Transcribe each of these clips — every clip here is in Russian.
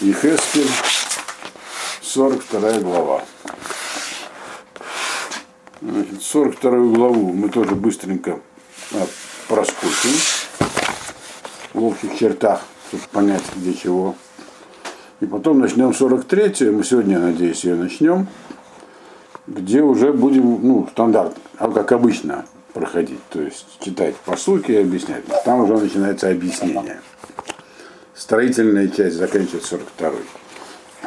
Ехескель, 42 глава. Значит, 42 главу мы тоже быстренько а, проскочим в общих чертах, чтобы понять, где чего. И потом начнем 43 мы сегодня, надеюсь, ее начнем, где уже будем, ну, стандарт, а как обычно, проходить, то есть читать по сути и объяснять. Там уже начинается объяснение. Строительная часть заканчивается 42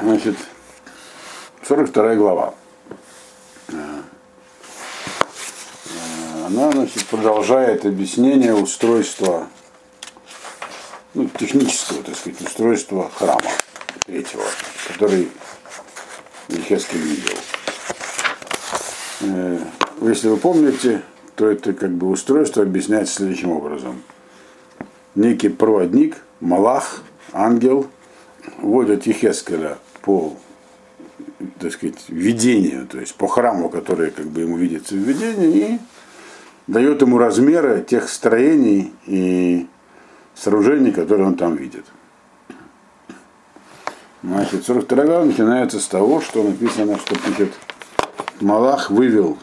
Значит, 42 глава. Она значит, продолжает объяснение устройства, ну, технического, так сказать, устройства храма третьего, который Ехескель видел. Э, если вы помните, то это как бы устройство объясняется следующим образом. Некий проводник, малах, ангел, водит Ехескеля по так сказать, видению, то есть по храму, который как бы ему видится в видении, и дает ему размеры тех строений и сооружений, которые он там видит. Значит, 42 глава начинается с того, что написано, что пишет Малах вывел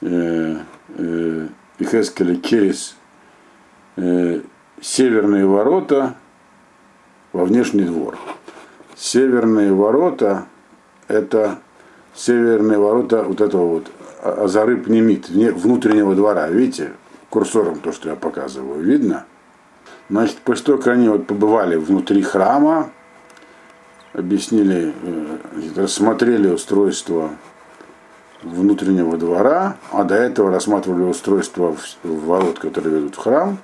э, э, Ихескеля через э, северные ворота во внешний двор. Северные ворота это северные ворота вот этого вот Азары Пнемит, внутреннего двора. Видите, курсором то, что я показываю, видно? Значит, после того, как они вот побывали внутри храма, объяснили, э, рассмотрели устройство внутреннего двора, а до этого рассматривали устройство ворот, которые ведут в храм.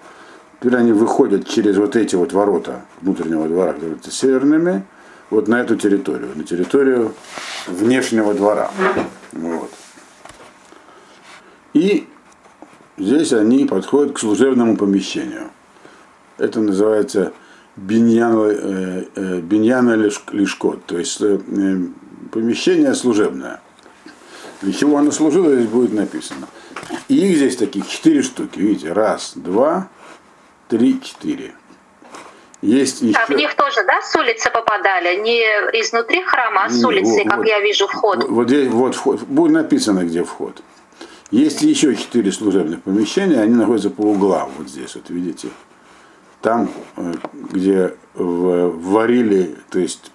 Теперь они выходят через вот эти вот ворота внутреннего двора, которые северными, вот на эту территорию, на территорию внешнего двора. Вот. И здесь они подходят к служебному помещению. Это называется биньяна, э, э, биньяна лишкот, то есть э, помещение служебное. Для чего оно служило, здесь будет написано. И их здесь таких четыре штуки, видите, раз, два, три, четыре. Есть еще... А в них тоже, да, с улицы попадали? Не изнутри храма, а с улицы, вот, как я вижу, вход. Вот, вот здесь вот вход. Будет написано, где вход. Есть еще четыре служебных помещения, они находятся по углам, вот здесь, вот видите. Там, э, где варили, то есть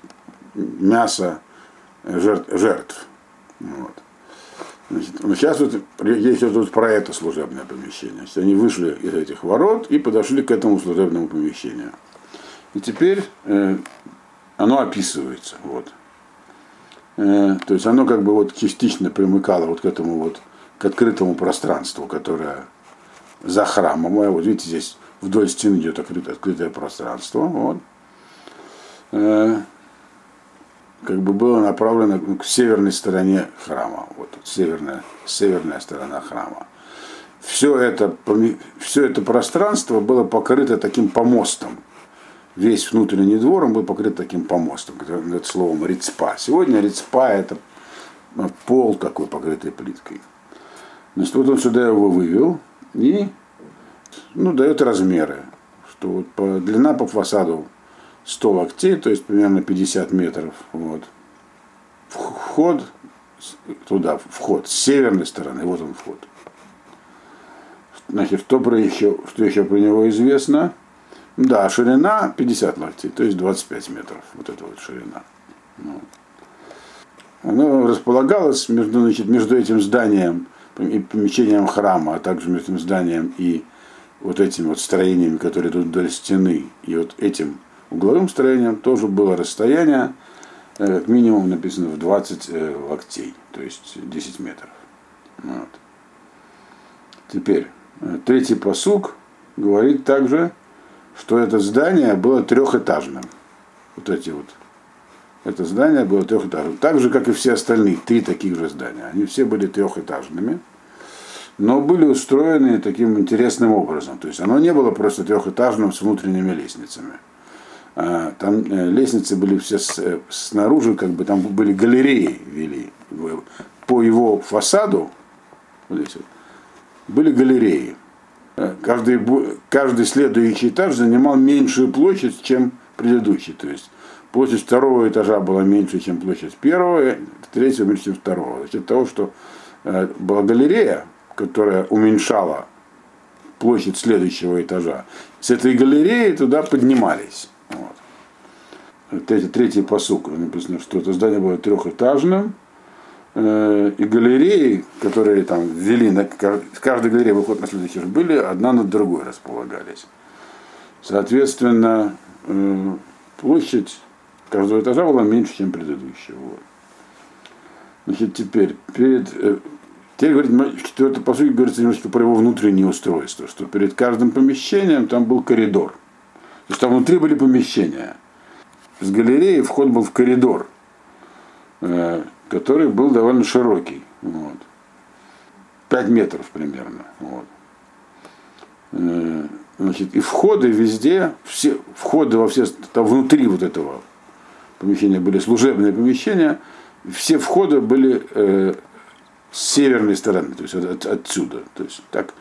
мясо жертв. жертв. Вот. Значит, ну, сейчас вот есть вот про это служебное помещение. Значит, они вышли из этих ворот и подошли к этому служебному помещению. И теперь э, оно описывается. Вот. Э, то есть оно как бы вот частично примыкало вот к этому вот, к открытому пространству, которое за храмом. А вот видите, здесь вдоль стены идет открытое, открытое пространство. Вот. Э, как бы было направлено к северной стороне храма. Вот северная, северная сторона храма. Все это, все это пространство было покрыто таким помостом весь внутренний двор он был покрыт таким помостом, это словом рецпа. Сегодня рецпа это ну, пол такой покрытый плиткой. Значит, вот он сюда его вывел и ну, дает размеры, что вот по, длина по фасаду 100 локтей, то есть примерно 50 метров. Вот. Вход туда, вход с северной стороны, вот он вход. Значит, что, про еще, что еще про него известно – да, ширина 50 локтей, то есть 25 метров. Вот эта вот ширина. Ну. Оно располагалось между, значит, между этим зданием и помещением храма, а также между этим зданием и вот этими вот строениями, которые тут вдоль стены, и вот этим угловым строением тоже было расстояние, э, как минимум написано в 20 э, локтей, то есть 10 метров. Вот. Теперь, э, третий посук говорит также, что это здание было трехэтажным. Вот эти вот. Это здание было трехэтажным. Так же, как и все остальные, три таких же здания. Они все были трехэтажными, но были устроены таким интересным образом. То есть оно не было просто трехэтажным с внутренними лестницами. А, там э, лестницы были все э, снаружи, как бы там были галереи вели. По его фасаду, вот здесь вот, были галереи каждый, каждый следующий этаж занимал меньшую площадь, чем предыдущий. То есть площадь второго этажа была меньше, чем площадь первого, третьего меньше, чем второго. За счет того, что э, была галерея, которая уменьшала площадь следующего этажа. С этой галереи туда поднимались. Третий, третий посук написано, что это здание было трехэтажным, э, и галереи, которые там ввели, на, с каждой галереи выход на следующий были, одна над другой располагались. Соответственно, э, площадь каждого этажа была меньше, чем предыдущего. Вот. Значит, теперь, перед, э, теперь говорит, четвертый по сути говорится немножко про его внутреннее устройство, что перед каждым помещением там был коридор. То есть там внутри были помещения. С галереи вход был в коридор, э, который был довольно широкий. Вот. 5 метров примерно. Вот. Э, значит, и входы везде, все, входы во все, там внутри вот этого помещения были служебные помещения, все входы были э, с северной стороны, то есть от, отсюда. То есть так,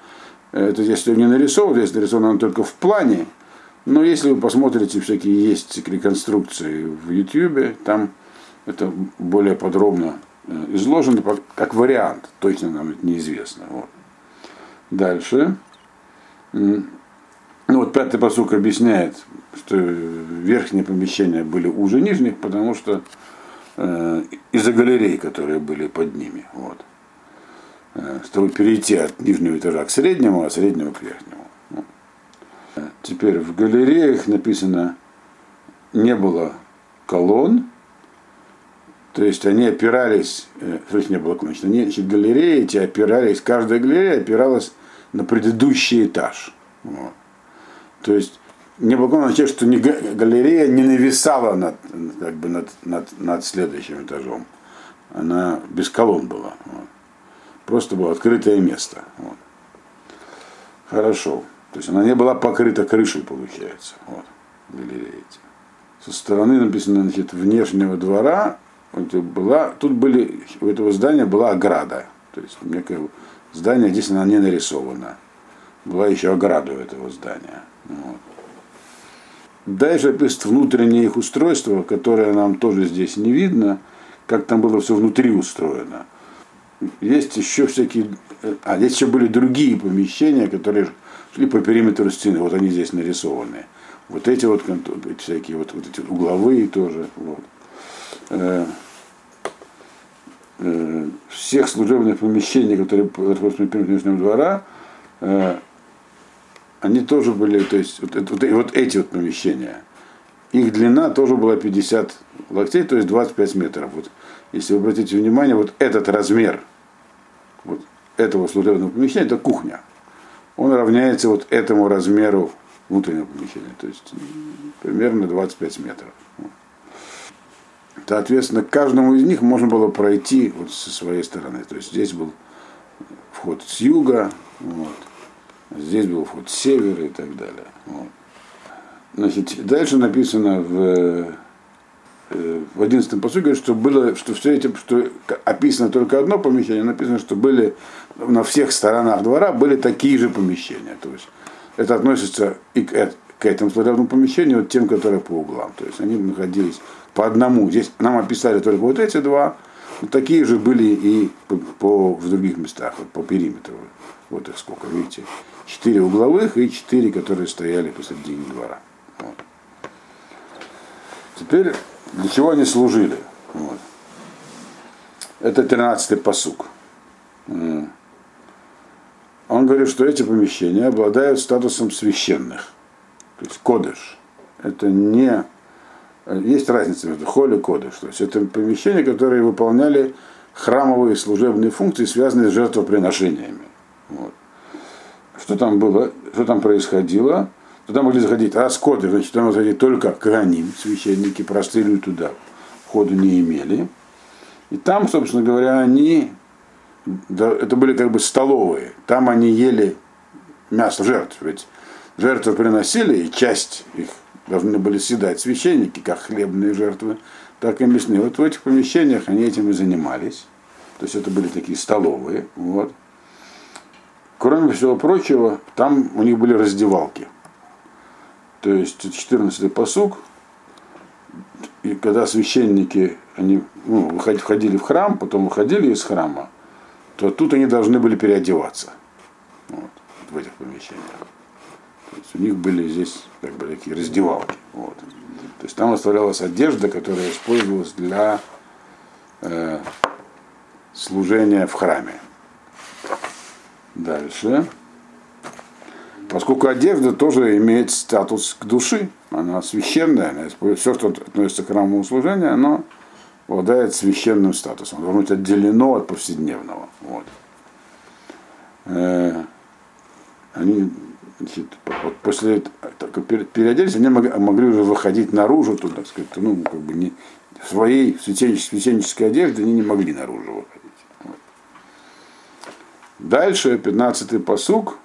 это если не нарисовано, здесь нарисовано только в плане, но если вы посмотрите, всякие есть реконструкции в YouTube, там это более подробно э, изложено, как вариант, точно нам это неизвестно. Вот. Дальше. Ну вот пятый посук объясняет, что верхние помещения были уже нижних, потому что э, из-за галерей, которые были под ними. Вот. Э, чтобы перейти от нижнего этажа к среднему, а среднего к верхнему. Теперь в галереях написано не было колонн, то есть они опирались, э, не было колонн, значит, галереи эти опирались, каждая галерея опиралась на предыдущий этаж. Вот. То есть не было означает, что не, галерея не нависала над, как бы над, над, над следующим этажом. Она без колонн была. Вот. Просто было открытое место. Вот. Хорошо. То есть она не была покрыта крышей, получается. Вот, галерея эти. Со стороны написано, значит, внешнего двора была, тут были, у этого здания была ограда. То есть некое здание, здесь она не нарисована. Была еще ограда у этого здания. Вот. Дальше описывает внутреннее их устройство, которое нам тоже здесь не видно, как там было все внутри устроено. Есть еще всякие, а здесь еще были другие помещения, которые шли по периметру стены. Вот они здесь нарисованы. Вот эти вот эти всякие вот, вот эти угловые тоже. Вот. Э, э, всех служебных помещений, которые расположены на периметре двора, э, они тоже были, то есть вот, вот, вот эти вот помещения, их длина тоже была 50 локтей, то есть 25 метров. Вот, если вы обратите внимание, вот этот размер вот этого служебного помещения, это кухня. Он равняется вот этому размеру внутреннего помещения, то есть примерно 25 метров. Соответственно, к каждому из них можно было пройти вот со своей стороны. То есть здесь был вход с юга, вот, Здесь был вход с севера и так далее. Вот. Значит, дальше написано в, в 11 посуде, говорит, что было, что все эти, что описано только одно помещение, написано, что были на всех сторонах двора были такие же помещения. То есть это относится и к, к этому служебному помещению, вот тем, которые по углам. То есть они находились по одному. Здесь нам описали только вот эти два, но такие же были и по, по, в других местах, вот по периметру. Вот их сколько, видите. Четыре угловых и четыре, которые стояли посредине двора. Вот. Теперь для чего они служили? Вот. Это 13-й посук. Он говорит, что эти помещения обладают статусом священных. То есть кодыш. Это не... Есть разница между холь и кодыш. То есть это помещения, которые выполняли храмовые служебные функции, связанные с жертвоприношениями. Вот что там было, что там происходило. Туда могли заходить расходы, значит, туда могли заходить только краним, священники, простые люди туда входа не имели. И там, собственно говоря, они, да, это были как бы столовые, там они ели мясо жертв, ведь жертвы приносили, и часть их должны были съедать священники, как хлебные жертвы, так и мясные. Вот в этих помещениях они этим и занимались. То есть это были такие столовые. Вот. Кроме всего прочего, там у них были раздевалки. То есть 14-й посуг, и когда священники они ну, входили в храм, потом выходили из храма, то тут они должны были переодеваться вот, в этих помещениях. То есть у них были здесь как бы такие раздевалки. Вот. То есть там оставлялась одежда, которая использовалась для э, служения в храме. Дальше. Поскольку одежда тоже имеет статус к души, она священная, она все, что относится к храмовому служению, оно обладает священным статусом. Должно быть отделено от повседневного. Вот. Э, они значит, вот после переоделись, они могли, уже выходить наружу, тут, так сказать, ну, как бы не, в своей священнической одежде они не могли наружу выходить. Вот. Дальше, 15-й посуг,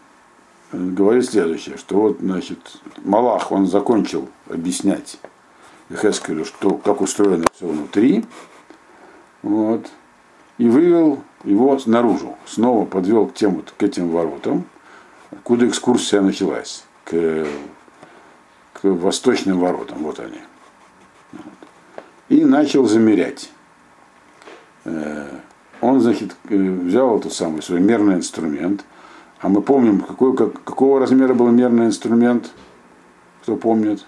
говорит следующее, что вот, значит, Малах, он закончил объяснять Хескелю, что, как устроено все внутри, вот, и вывел его наружу, снова подвел к, тем, вот, к этим воротам, откуда экскурсия началась, к, к восточным воротам, вот они. Вот. И начал замерять. Э, он, значит, э, взял этот самый свой мерный инструмент, а мы помним, какой, как, какого размера был мерный инструмент, кто помнит?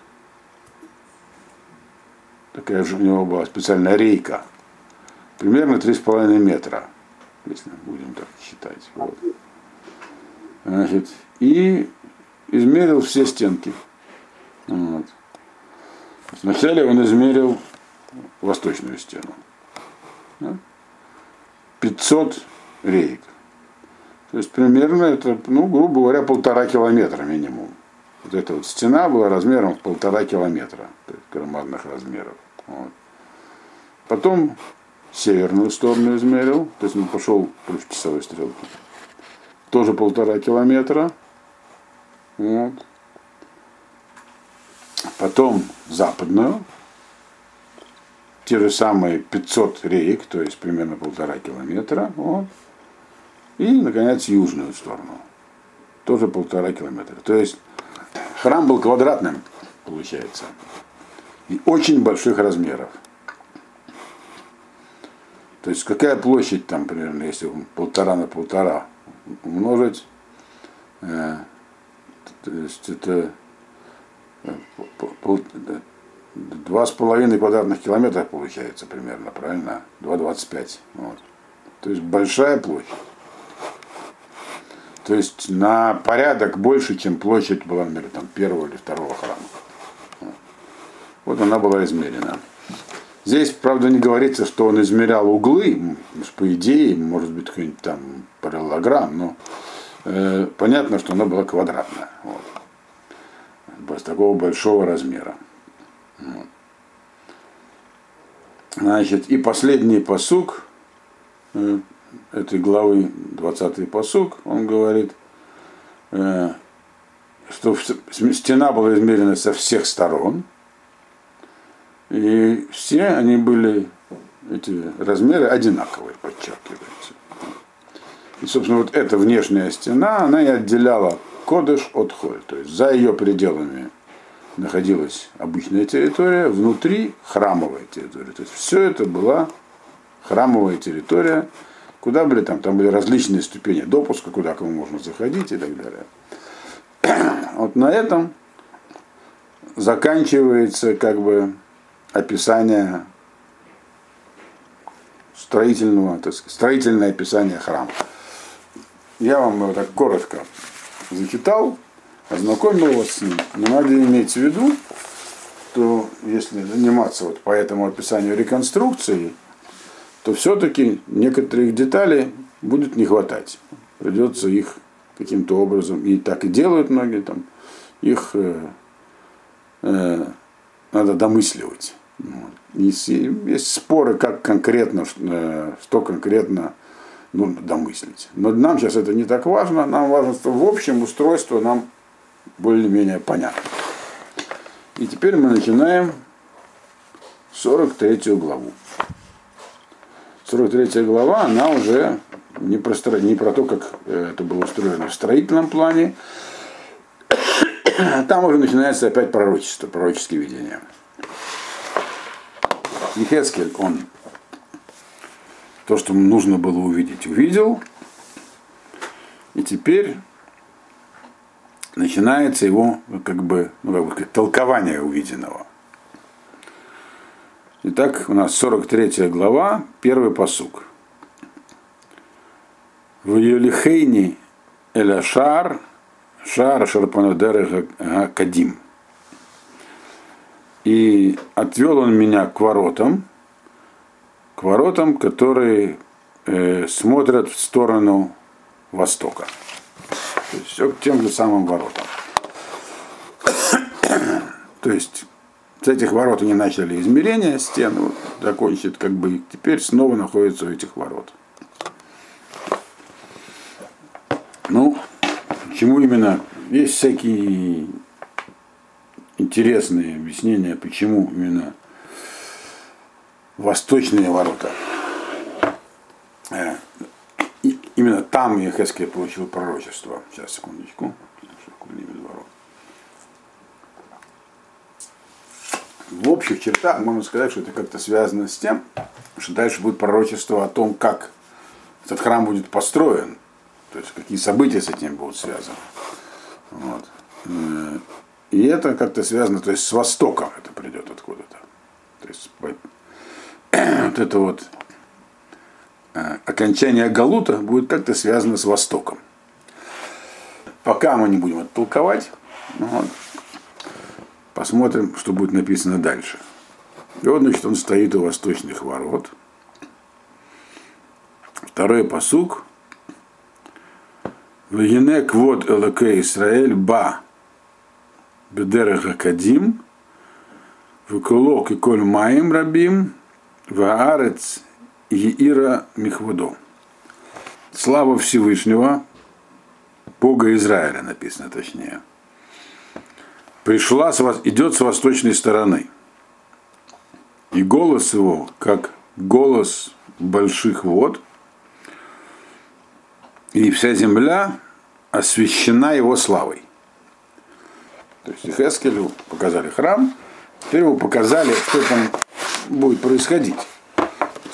Такая же у него была специальная рейка. Примерно 3,5 метра, если будем так считать. Вот. Значит, и измерил все стенки. Вот. Вначале он измерил восточную стену. 500 рейк. То есть примерно это, ну, грубо говоря, полтора километра минимум. Вот эта вот стена была размером в полтора километра, то есть громадных размеров. Вот. Потом северную сторону измерил, то есть он пошел против часовой стрелки. Тоже полтора километра. Вот. Потом западную, те же самые 500 рейк, то есть примерно полтора километра. Вот. И, наконец, южную сторону. Тоже полтора километра. То есть храм был квадратным, получается. И очень больших размеров. То есть какая площадь там примерно, если полтора на полтора умножить, э, то есть это э, два с половиной квадратных километра получается примерно, правильно? 2,25. Вот. То есть большая площадь. То есть на порядок больше, чем площадь была, например, там, первого или второго храма. Вот она была измерена. Здесь, правда, не говорится, что он измерял углы, по идее, может быть, какой-нибудь там параллограмм, но э, понятно, что она была квадратная. Вот. С такого большого размера. Вот. Значит, и последний посук э, этой главы, 20-й посук, он говорит, э, что стена была измерена со всех сторон, и все они были, эти размеры одинаковые, подчеркивается. И, собственно, вот эта внешняя стена, она и отделяла Кодыш от Холь. То есть за ее пределами находилась обычная территория, внутри храмовая территория. То есть все это была храмовая территория, куда были там, там были различные ступени допуска, куда кому можно заходить и так далее. Вот на этом заканчивается как бы описание строительного, так сказать, строительное описание храма. Я вам его так коротко зачитал, ознакомил вас с ним. Но надо иметь в виду, что если заниматься вот по этому описанию реконструкции, то все-таки некоторых деталей будет не хватать. Придется их каким-то образом, и так и делают многие там, их э, э, надо домысливать. Есть, есть споры, как конкретно, э, что конкретно нужно домыслить. Но нам сейчас это не так важно, нам важно, что в общем устройство нам более-менее понятно. И теперь мы начинаем 43 главу. 43 глава, она уже не про, не про то, как э, это было устроено в строительном плане. Там уже начинается опять пророчество, пророческие видения. Ехескель, он то, что нужно было увидеть, увидел. И теперь начинается его, как бы, ну, как бы толкование увиденного. Итак, у нас 43 глава, первый посук. В Юлихейни Эляшар, Шар Шарпанадер Кадим. И отвел он меня к воротам, к воротам, которые э, смотрят в сторону востока. То есть все к тем же самым воротам. То есть с этих ворот они начали измерение стены, вот, закончит, как бы теперь снова находится у этих ворот. Ну, почему именно есть всякие интересные объяснения, почему именно восточные ворота. Э, именно там Ехескель получил пророчество. Сейчас, секундочку. В общих чертах можно сказать, что это как-то связано с тем, что дальше будет пророчество о том, как этот храм будет построен, то есть какие события с этим будут связаны. Вот. Э, и это как-то связано, то есть с Востока это придет откуда-то. То есть вот это вот э, окончание Галута будет как-то связано с Востоком. Пока мы не будем это толковать, вот, посмотрим, что будет написано дальше. И вот, значит, он стоит у восточных ворот. Второй посук. Вегенек вот элоке Исраэль ба бедереха кадим веколок и коль маим рабим Ваарец Еира Михвудо. Слава Всевышнего, Бога Израиля написано точнее. Пришла, идет с восточной стороны. И голос его, как голос больших вод, и вся земля освящена его славой. То есть Хескелю показали храм, теперь его показали, что там будет происходить.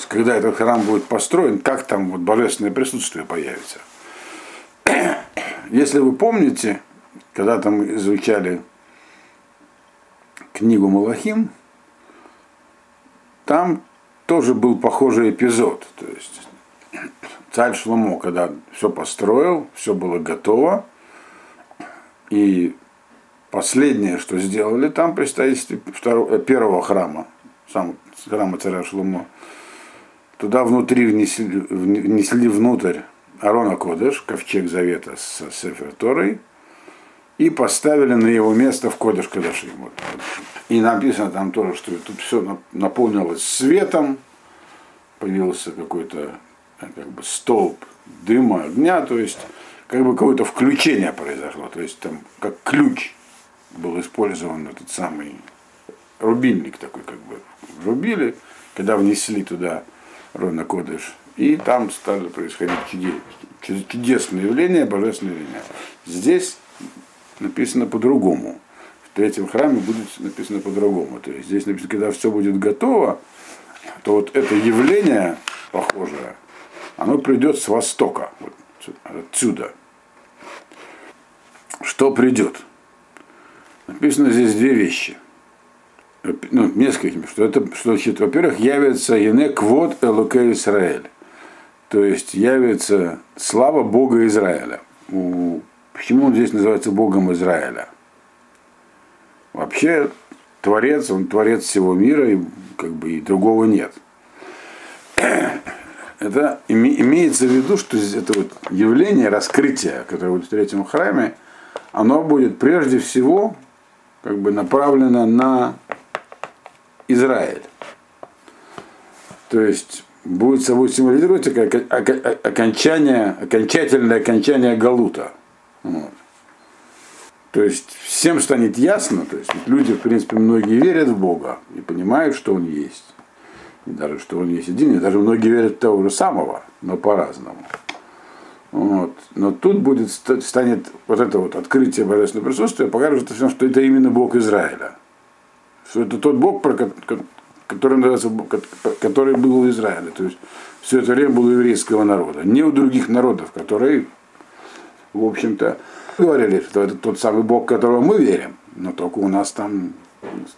Когда этот храм будет построен, как там вот божественное присутствие появится. Если вы помните, когда там изучали книгу Малахим, там тоже был похожий эпизод. То есть царь Шломо, когда все построил, все было готово, и последнее, что сделали там при строительстве второго, первого храма, сам храма царя Шлумо, туда внутри внесли, внесли внутрь Арона Кодыш, ковчег завета с Сефер Торой, и поставили на его место в Кодыш Кадашим. Вот. И написано там тоже, что тут все наполнилось светом, появился какой-то э, как бы столб дыма, огня, то есть как бы какое-то включение произошло, то есть там как ключ был использован этот самый рубильник такой, как бы рубили, когда внесли туда Рона Кодыш, и там стали происходить чудесные явления, божественные явления. Здесь написано по-другому. В третьем храме будет написано по-другому. То есть здесь написано, когда все будет готово, то вот это явление похожее, оно придет с востока, вот отсюда. Что придет? Написано здесь две вещи ну, несколькими, что это, что значит, во-первых, явится Енек вот Элуке Израиль, то есть явится слава Бога Израиля. У, почему он здесь называется Богом Израиля? Вообще, Творец, он Творец всего мира, и как бы и другого нет. Это имеется в виду, что это вот явление, раскрытие, которое будет в третьем храме, оно будет прежде всего как бы направлено на Израиль. То есть будет собой символизировать окончание, окончательное окончание Галута. Вот. То есть всем станет ясно, то есть люди, в принципе, многие верят в Бога и понимают, что Он есть. И даже что Он есть один, и даже многие верят в того же самого, но по-разному. Вот. Но тут будет, станет вот это вот открытие божественного присутствия, покажет всем, что это именно Бог Израиля что это тот Бог, про который, называется, который был у Израиля. То есть все это время был еврейского народа. Не у других народов, которые, в общем-то, говорили, что это тот самый Бог, которого мы верим, но только у нас там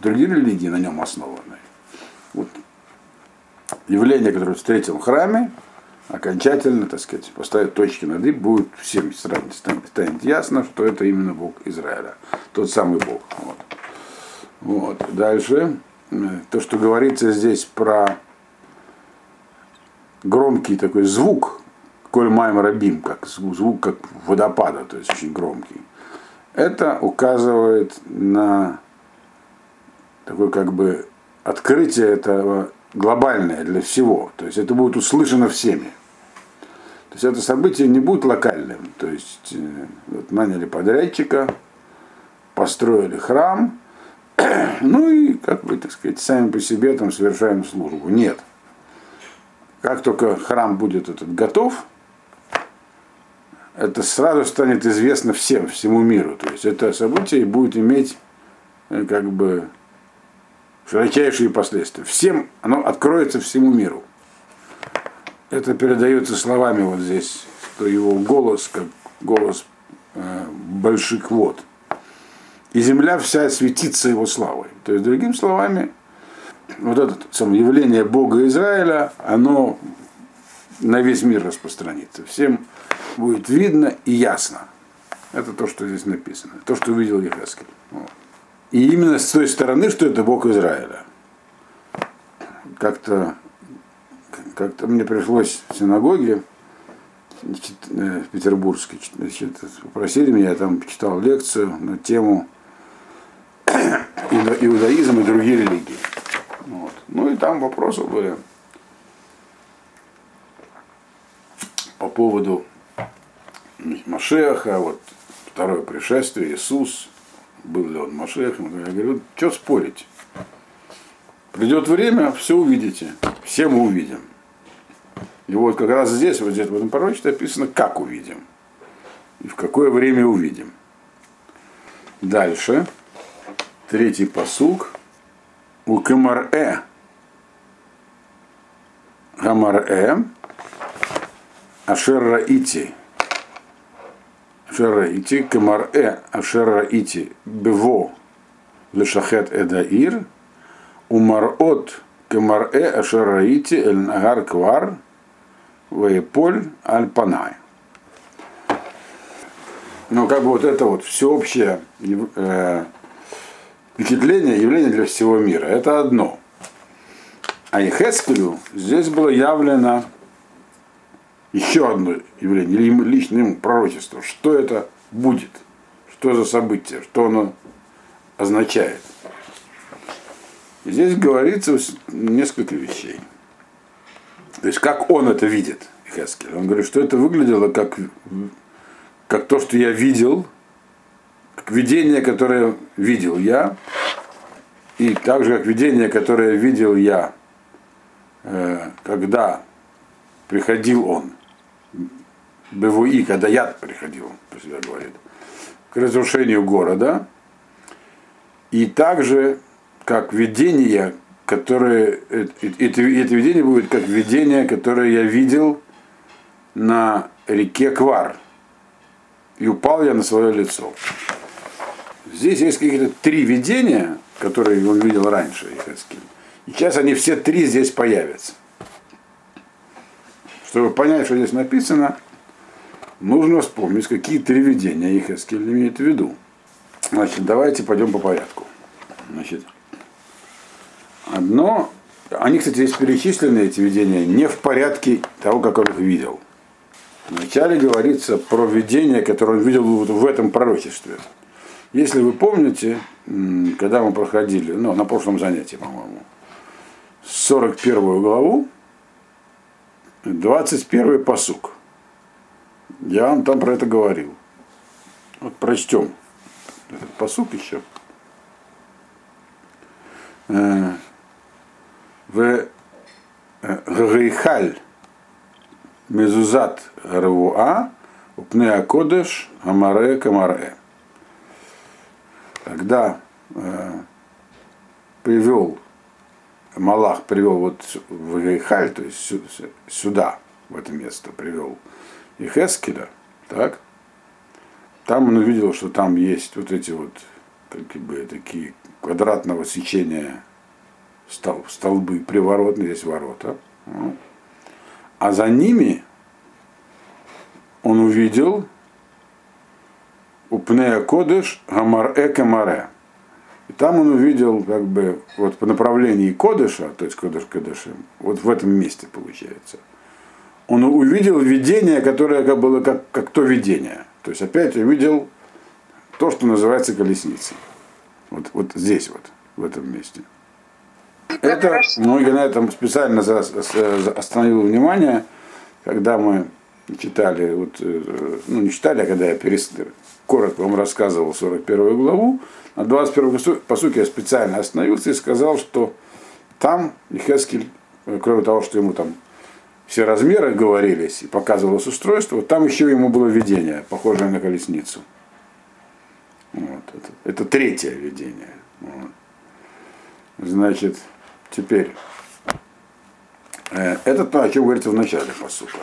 другие религии на нем основаны. Вот. Явление, которое встретил в храме, окончательно, так сказать, поставить точки над «и», будет всем станет, станет ясно, что это именно Бог Израиля, тот самый Бог. Вот. Вот. Дальше, то, что говорится здесь про громкий такой звук, коль маем рабим, как звук как водопада, то есть очень громкий. Это указывает на такое как бы открытие этого глобальное для всего. То есть это будет услышано всеми. То есть это событие не будет локальным. То есть э, вот, наняли подрядчика, построили храм, ну и, как бы, так сказать, сами по себе там совершаем службу. Нет. Как только храм будет этот готов, это сразу станет известно всем, всему миру. То есть это событие будет иметь э, как бы широчайшие последствия. Всем оно откроется всему миру. Это передается словами вот здесь, что его голос, как голос э, больших вод. И земля вся светится его славой. То есть, другими словами, вот это самое явление Бога Израиля, оно на весь мир распространится. Всем будет видно и ясно. Это то, что здесь написано. То, что увидел Ехаскель. Вот. И именно с той стороны, что это Бог Израиля. Как-то как-то мне пришлось в синагоге э, в Петербургской, значит, попросили меня, я там читал лекцию на тему иудаизм и другие религии. Вот. Ну и там вопросы были по поводу Машеха, вот второе пришествие, Иисус, был ли он Машехом. Я говорю, что спорить? Придет время, все увидите. Все мы увидим. И вот как раз здесь, вот здесь в этом пророчестве написано, как увидим. И в какое время увидим. Дальше. Третий посук. У Камар-э. Гамар-э. Ашер Раити. Шараити, Камар-э, Ашараити, Бево, Лешахет Эдаир, Умар-от, Камар-э, Ашараити, Эль-Нагар Квар, Вейполь, Аль-Панай. Ну, как бы вот это вот всеобщее э, впечатление, явление для всего мира, это одно. А Ехескелю здесь было явлено еще одно явление, или лично ему пророчество, что это будет, что за событие, что оно означает. И здесь говорится несколько вещей. То есть как он это видит, Хескель. Он говорит, что это выглядело как, как то, что я видел, как видение, которое видел я, и также как видение, которое видел я, э, когда приходил он БВИ, когда яд приходил, про себя говорит, к разрушению города. И также как видение, которое, это, это видение будет как видение, которое я видел на реке Квар. И упал я на свое лицо. Здесь есть какие-то три видения, которые он видел раньше, И сейчас они все три здесь появятся. Чтобы понять, что здесь написано, нужно вспомнить, какие три видения Ихаскель имеет в виду. Значит, давайте пойдем по порядку. Значит, одно, они, кстати, здесь перечислены, эти видения, не в порядке того, как он их видел. Вначале говорится про видение, которое он видел в этом пророчестве. Если вы помните, когда мы проходили, ну, на прошлом занятии, по-моему, 41 главу, 21 посук. Вам там про это говорил. Вот прочтем этот посук еще. Э, в э, Гейхаль Мезузат Равуа Упне Акодеш Амаре Камаре. Когда э, привел Малах привел вот в Гейхаль, то есть сюда, в это место привел и Хескеля, так, там он увидел, что там есть вот эти вот как бы такие квадратного сечения стол, столбы приворотные, здесь ворота. А за ними он увидел Упнея Кодыш Гамар Экамаре. И там он увидел, как бы, вот по направлении Кодыша, то есть Кодыш Кодышем, вот в этом месте получается, он увидел видение, которое как было как, как то видение. То есть опять увидел то, что называется колесницей. Вот, вот здесь вот, в этом месте. Это, многие на этом специально остановил внимание, когда мы читали, вот, э, ну не читали, а когда я перес... коротко вам рассказывал 41 главу, на 21 посуке я специально остановился и сказал, что там Ихескель, э, кроме того, что ему там все размеры говорились и показывалось устройство, там еще ему было видение, похожее на колесницу. Вот, это, это третье видение. Вот. Значит, теперь, э, это то, о чем говорится в начале посука.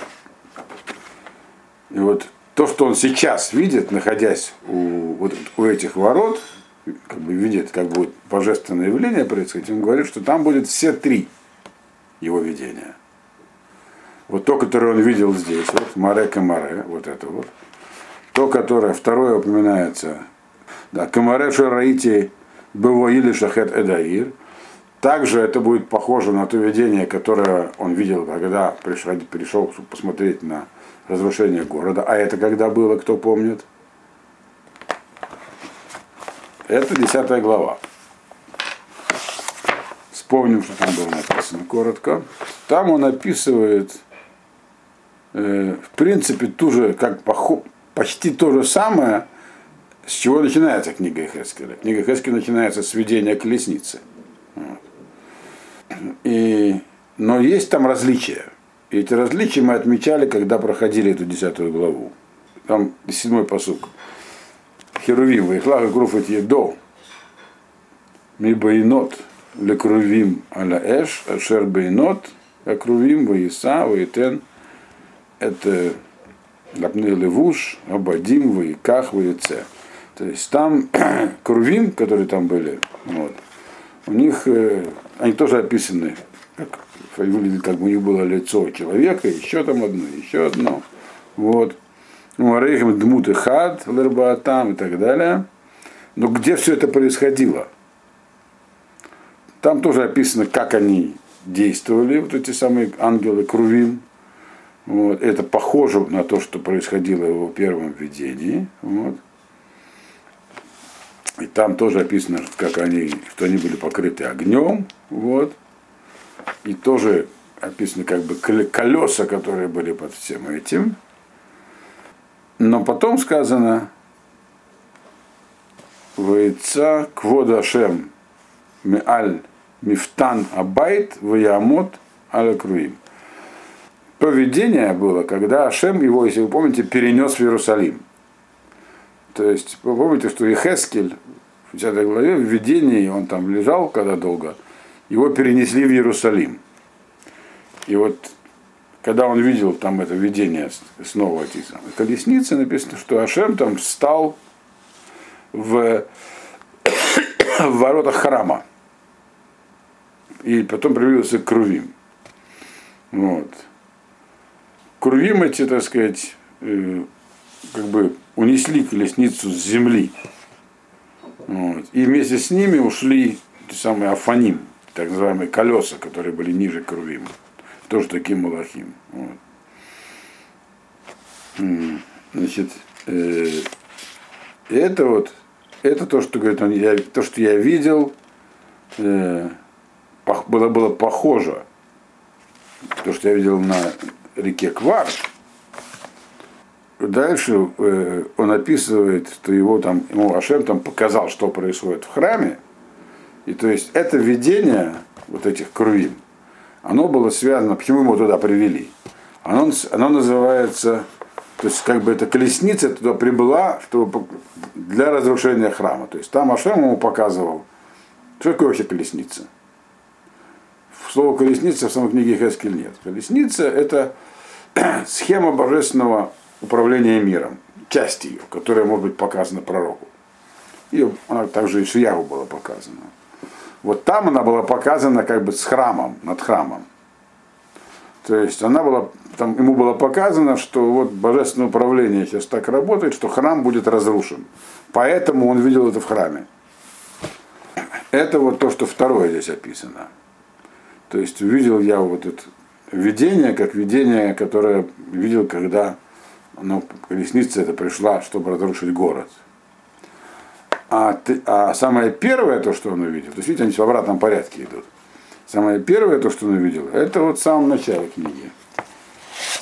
И вот то, что он сейчас видит, находясь у, вот, у этих ворот, как бы видит, как будет божественное явление происходить, он говорит, что там будет все три его видения. Вот то, которое он видел здесь, вот Маре Камаре, вот это вот. То, которое второе упоминается, да, Камаре Шараити Бево или Шахет Эдаир. Также это будет похоже на то видение, которое он видел, когда пришел, пришел посмотреть на разрушение города. А это когда было, кто помнит? Это 10 глава. Вспомним, что там было написано коротко. Там он описывает, э, в принципе, ту же, как почти то же самое, с чего начинается книга Хескеля. Книга Хескеля начинается с видения колесницы. Вот. И, но есть там различия. И эти различия мы отмечали, когда проходили эту десятую главу. Там седьмой посук. Херувим, Вайхлага Груфат Едо, Ми Байнот, Лекрувим Аля Эш, Ашер Байнот, Акрувим, Ваиса, Ваитен, это Лапны Левуш, Абадим, Ваиках, Ваице. То есть там Крувим, которые там были, вот, у них, э, они тоже описаны, как выглядит, как бы у них было лицо человека, еще там одно, еще одно. Вот. Ну, Арейхам Дмут и Хад, там и так далее. Но где все это происходило? Там тоже описано, как они действовали, вот эти самые ангелы Крувим. Вот. Это похоже на то, что происходило в его первом видении. Вот. И там тоже описано, как они, что они были покрыты огнем. Вот. И тоже описано как бы колеса, которые были под всем этим. Но потом сказано, Вейца кводашем миаль мифтан абайт ваямот аля круим. Поведение было, когда Ашем его, если вы помните, перенес в Иерусалим. То есть, вы помните, что Ихескель в 10 главе в видении, он там лежал когда долго, его перенесли в Иерусалим. И вот когда он видел там это видение снова эти колесницы, написано, что Ашем там встал в, в воротах храма. И потом привился к Крувим. Вот. Крувим эти, так сказать, э, как бы унесли колесницу с земли. Вот. И вместе с ними ушли те самые Афаним, так называемые колеса, которые были ниже Крувима тоже таким Малахим. Вот. Значит, э, это вот, это то, что говорит он, я, то, что я видел, э, было, было похоже. То, что я видел на реке Квар. Дальше э, он описывает, что его там, ему Ашем там показал, что происходит в храме. И то есть это видение вот этих крувим, оно было связано, почему его туда привели? Оно, оно называется, то есть как бы эта колесница туда прибыла чтобы, для разрушения храма. То есть там Ашем ему показывал, что такое вообще колесница. Слово колесница в самой книге Хескель нет. Колесница это схема божественного управления миром, часть ее, которая может быть показана пророку. И она также и Шиягу была показана. Вот там она была показана как бы с храмом, над храмом. То есть она была, там ему было показано, что вот божественное управление сейчас так работает, что храм будет разрушен. Поэтому он видел это в храме. Это вот то, что второе здесь описано. То есть увидел я вот это видение, как видение, которое видел, когда ну, колесница это пришла, чтобы разрушить город. А, ты, а самое первое, то, что он увидел, то есть видите, они в обратном порядке идут. Самое первое, то, что он увидел, это вот в самом начале книги.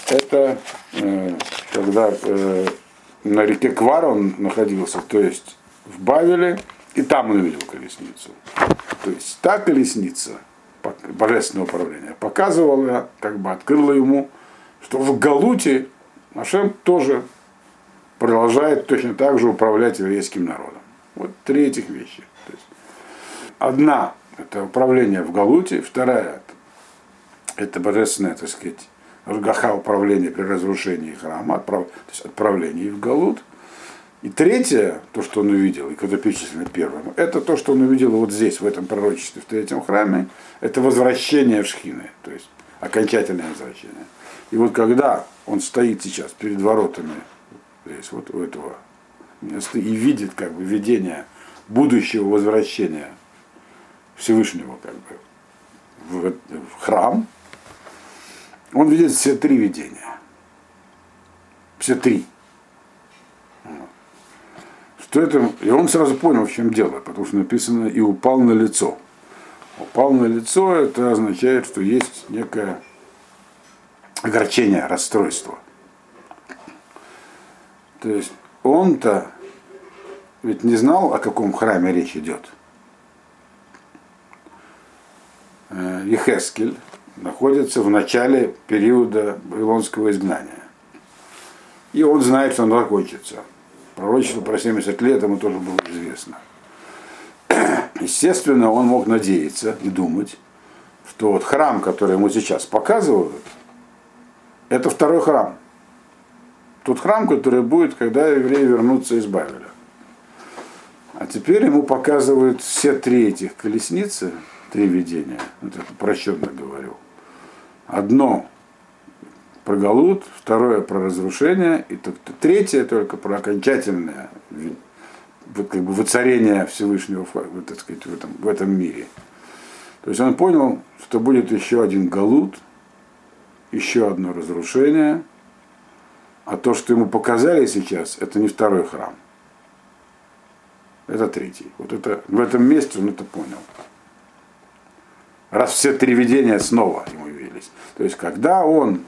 Это э, когда э, на реке Квар он находился, то есть в Бавеле, и там он увидел колесницу. То есть та колесница божественного управления показывала, как бы открыла ему, что в Галуте Машем тоже продолжает точно так же управлять еврейским народом. Вот три этих вещи. То есть, одна – это управление в Галуте, вторая – это божественное, так сказать, Ргаха управление при разрушении храма, отправ, то есть отправление в Галут. И третье, то, что он увидел, и когда перечислено первым, это то, что он увидел вот здесь, в этом пророчестве, в третьем храме, это возвращение в Шхины, то есть окончательное возвращение. И вот когда он стоит сейчас перед воротами здесь, вот у этого места, и видит как бы видение будущего возвращения Всевышнего как бы в, в храм, он видит все три видения. Все три. Что это? И он сразу понял, в чем дело, потому что написано и упал на лицо. Упал на лицо, это означает, что есть некое огорчение, расстройство. То есть он-то ведь не знал, о каком храме речь идет. Э, Ехескель находится в начале периода Вавилонского изгнания. И он знает, что он закончится. Пророчество про 70 лет ему тоже было известно. Естественно, он мог надеяться и думать, что вот храм, который ему сейчас показывают, это второй храм. Тот храм, который будет, когда евреи вернутся из Бавеля. А теперь ему показывают все три этих колесницы, три видения. Вот это прощенно говорю. Одно про Галут, второе про разрушение, и третье только про окончательное как бы воцарение Всевышнего так сказать, в, этом, в этом мире. То есть он понял, что будет еще один Галут – еще одно разрушение, а то, что ему показали сейчас, это не второй храм. Это третий. Вот это, в этом месте он это понял. Раз все три видения снова ему явились. То есть, когда он э,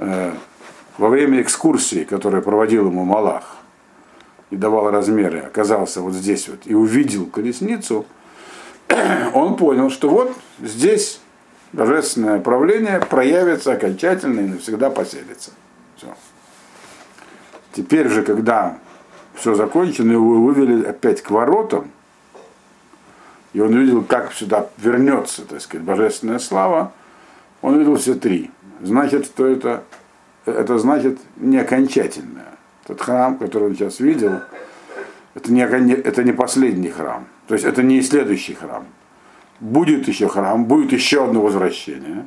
во время экскурсии, которую проводил ему Малах, и давал размеры, оказался вот здесь вот и увидел колесницу, он понял, что вот здесь божественное правление проявится окончательно и навсегда поселится. Все. Теперь же, когда все закончено, его вывели опять к воротам, и он увидел, как сюда вернется, так сказать, божественная слава, он увидел все три. Значит, что это, это значит не окончательное. Тот храм, который он сейчас видел, это не, это не последний храм. То есть это не следующий храм будет еще храм, будет еще одно возвращение.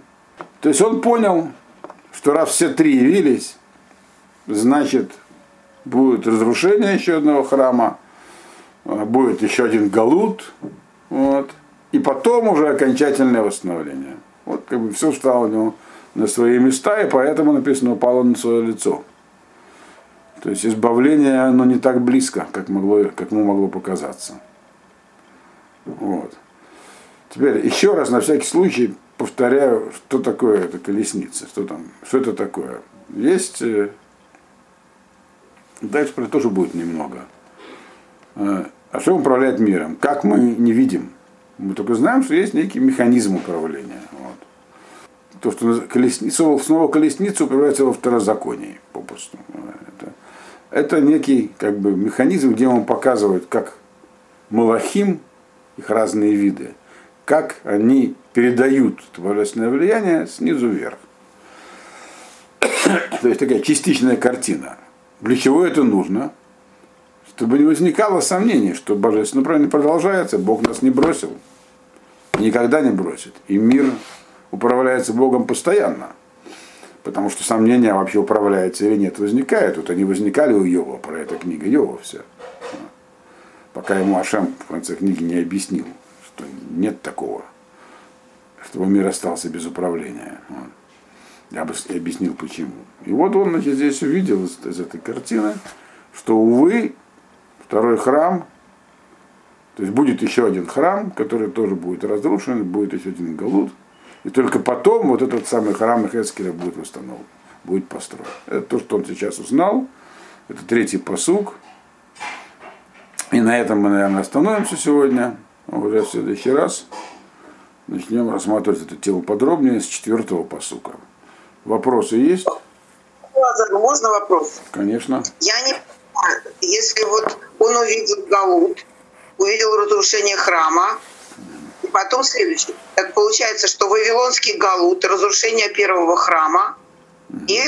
То есть он понял, что раз все три явились, значит, будет разрушение еще одного храма, а, будет еще один галут, вот, и потом уже окончательное восстановление. Вот как бы все встало у него на свои места, и поэтому написано упало на свое лицо. То есть избавление, оно не так близко, как, могло, как ему могло показаться. Вот. Теперь еще раз на всякий случай повторяю, что такое эта колесница, что там, что это такое. Есть, э, дальше про это тоже будет немного. Э, а что управляет миром? Как мы не видим? Мы только знаем, что есть некий механизм управления. Вот. То, что колесницу, снова колесницу управляется во второзаконии, попросту. Это, это некий как бы, механизм, где он показывает, как Малахим, их разные виды, как они передают божественное влияние снизу вверх. То есть такая частичная картина. Для чего это нужно? Чтобы не возникало сомнений, что божественное управление продолжается, Бог нас не бросил, никогда не бросит. И мир управляется Богом постоянно. Потому что сомнения вообще управляется или нет возникают. Вот они возникали у Йова, про это книга Йова вся. Пока ему Ашем в конце книги не объяснил, что нет такого, чтобы мир остался без управления. Я бы объяснил почему. И вот он значит, здесь увидел из, из этой картины, что, увы, второй храм, то есть будет еще один храм, который тоже будет разрушен, будет еще один галут, и только потом вот этот самый храм Хескеля будет восстановлен, будет построен. Это то, что он сейчас узнал. Это третий посук. И на этом мы, наверное, остановимся сегодня. Уже в следующий раз начнем рассматривать эту тему подробнее с четвертого посука. Вопросы есть? Можно вопрос? Конечно. Я не понимаю, если вот он увидел Галут, увидел разрушение храма, потом следующий. Так получается, что Вавилонский Галут, разрушение первого храма, и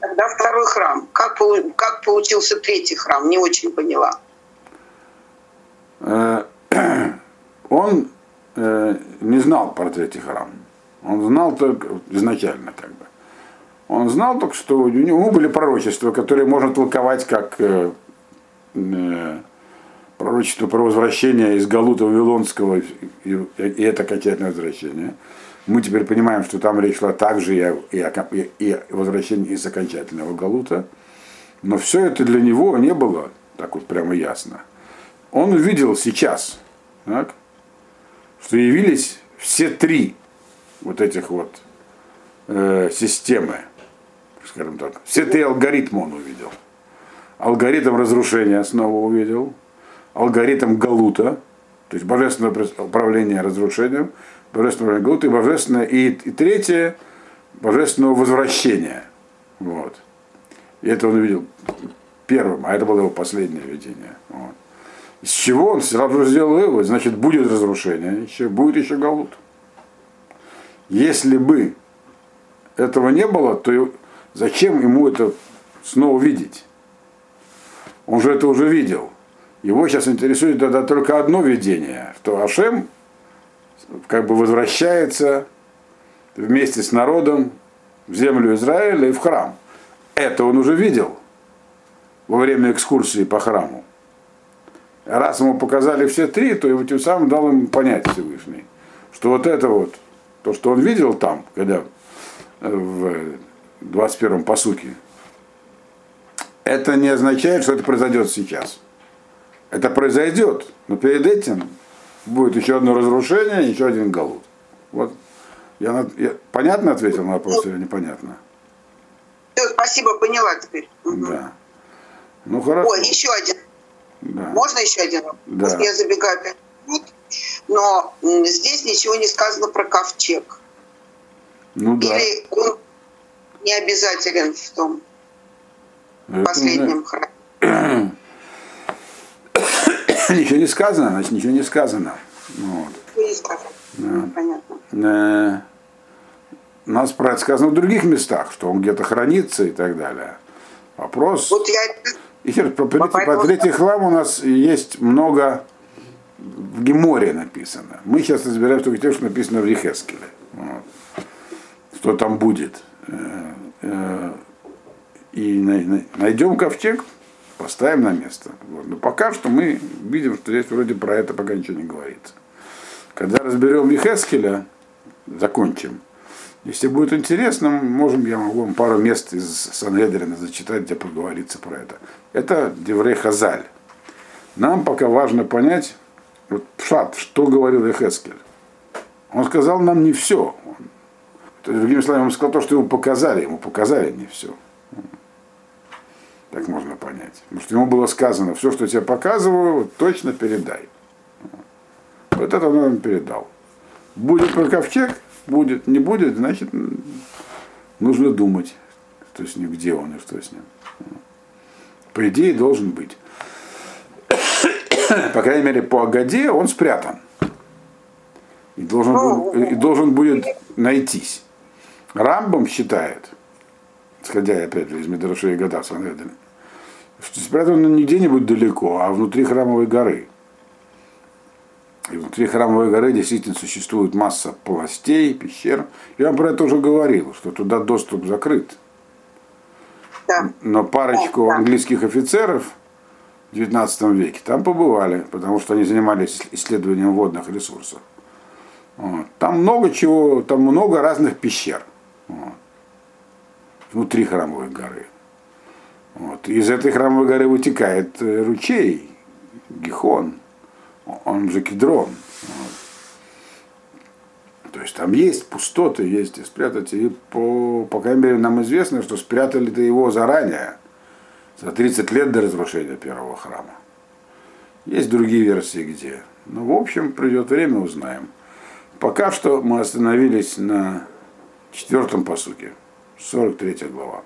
тогда второй храм. Как, как получился третий храм? Не очень поняла. Э, он э, не знал про третий храм. Он знал только изначально как бы. Он знал только, что у него были пророчества, которые можно толковать как э, пророчество про возвращение из Галута Вавилонского, и, и, это окончательное возвращение. Мы теперь понимаем, что там речь шла также и о, и о, и о возвращении из окончательного Галута. Но все это для него не было так вот прямо ясно. Он увидел сейчас, так, что явились все три вот этих вот э, системы скажем так. Все три алгоритма он увидел. Алгоритм разрушения снова увидел, алгоритм Галута, то есть божественное управление разрушением, божественное управление Галута и божественное, и, и третье, божественного возвращения. Вот. И это он увидел первым, а это было его последнее видение. Вот. Из чего он сразу сделал вывод, значит, будет разрушение, еще, будет еще Галут. Если бы этого не было, то Зачем ему это снова видеть? Он же это уже видел. Его сейчас интересует тогда только одно видение, что Ашем как бы возвращается вместе с народом в землю Израиля и в храм. Это он уже видел во время экскурсии по храму. Раз ему показали все три, то его тем самым дал им понять Всевышний, что вот это вот, то, что он видел там, когда в 21-м посуке, это не означает, что это произойдет сейчас. Это произойдет, но перед этим будет еще одно разрушение, еще один голод. Вот. Я, я понятно ответил на вопрос или непонятно? Все, спасибо, поняла теперь. Да. Ну хорошо. Ой, еще один. Да. Можно еще один? Да. Я забегаю. Но здесь ничего не сказано про ковчег. Ну да. Или он не обязателен в том последнем храме. ничего не сказано, значит, ничего не сказано. Вот. Не сказано. Да. Понятно. Э, у нас про это сказано в других местах, что он где-то хранится и так далее. Вопрос. Вот я... Еще раз, про, по, по третий храм у нас есть много в Геморе написано. Мы сейчас разбираем только то, что написано в Ехескеле. Вот. Что там будет. Э, э, и найдем ковчег, поставим на место. Вот. Но пока что мы видим, что здесь вроде про это пока ничего не говорится. Когда разберем Михескеля, закончим. Если будет интересно, можем, я могу вам пару мест из Сангедрина зачитать, где поговорится про это. Это Деврей Хазаль. Нам пока важно понять, вот, Пшат, что говорил Эхескель. Он сказал нам не все. Другими словами, он сказал то, что ему показали, ему показали не все. Так можно понять. Потому что ему было сказано, все, что тебе показываю, точно передай. Вот это он им передал. Будет про ковчег, будет, не будет, значит, нужно думать, что с ним, где он и что с ним. По идее, должен быть. По крайней мере, по Агаде он спрятан. И должен, ну, и должен будет найтись. Рамбом считает, исходя опять же из Медрашей Года Санедрина, что спрятан он не где-нибудь далеко, а внутри храмовой горы. И внутри храмовой горы действительно существует масса полостей, пещер. Я вам про это уже говорил, что туда доступ закрыт. Да. Но парочку да. английских офицеров в 19 веке там побывали, потому что они занимались исследованием водных ресурсов. Вот. Там много чего, там много разных пещер вот. Внутри храмовой горы. Вот. Из этой храмовой горы вытекает э, ручей, Гихон, он же Кедрон. Вот. То есть там есть пустоты, есть и спрятать. И по, по крайней мере нам известно, что спрятали-то его заранее, за 30 лет до разрушения первого храма. Есть другие версии где. Но в общем придет время, узнаем. Пока что мы остановились на четвертом посуке, 43 глава.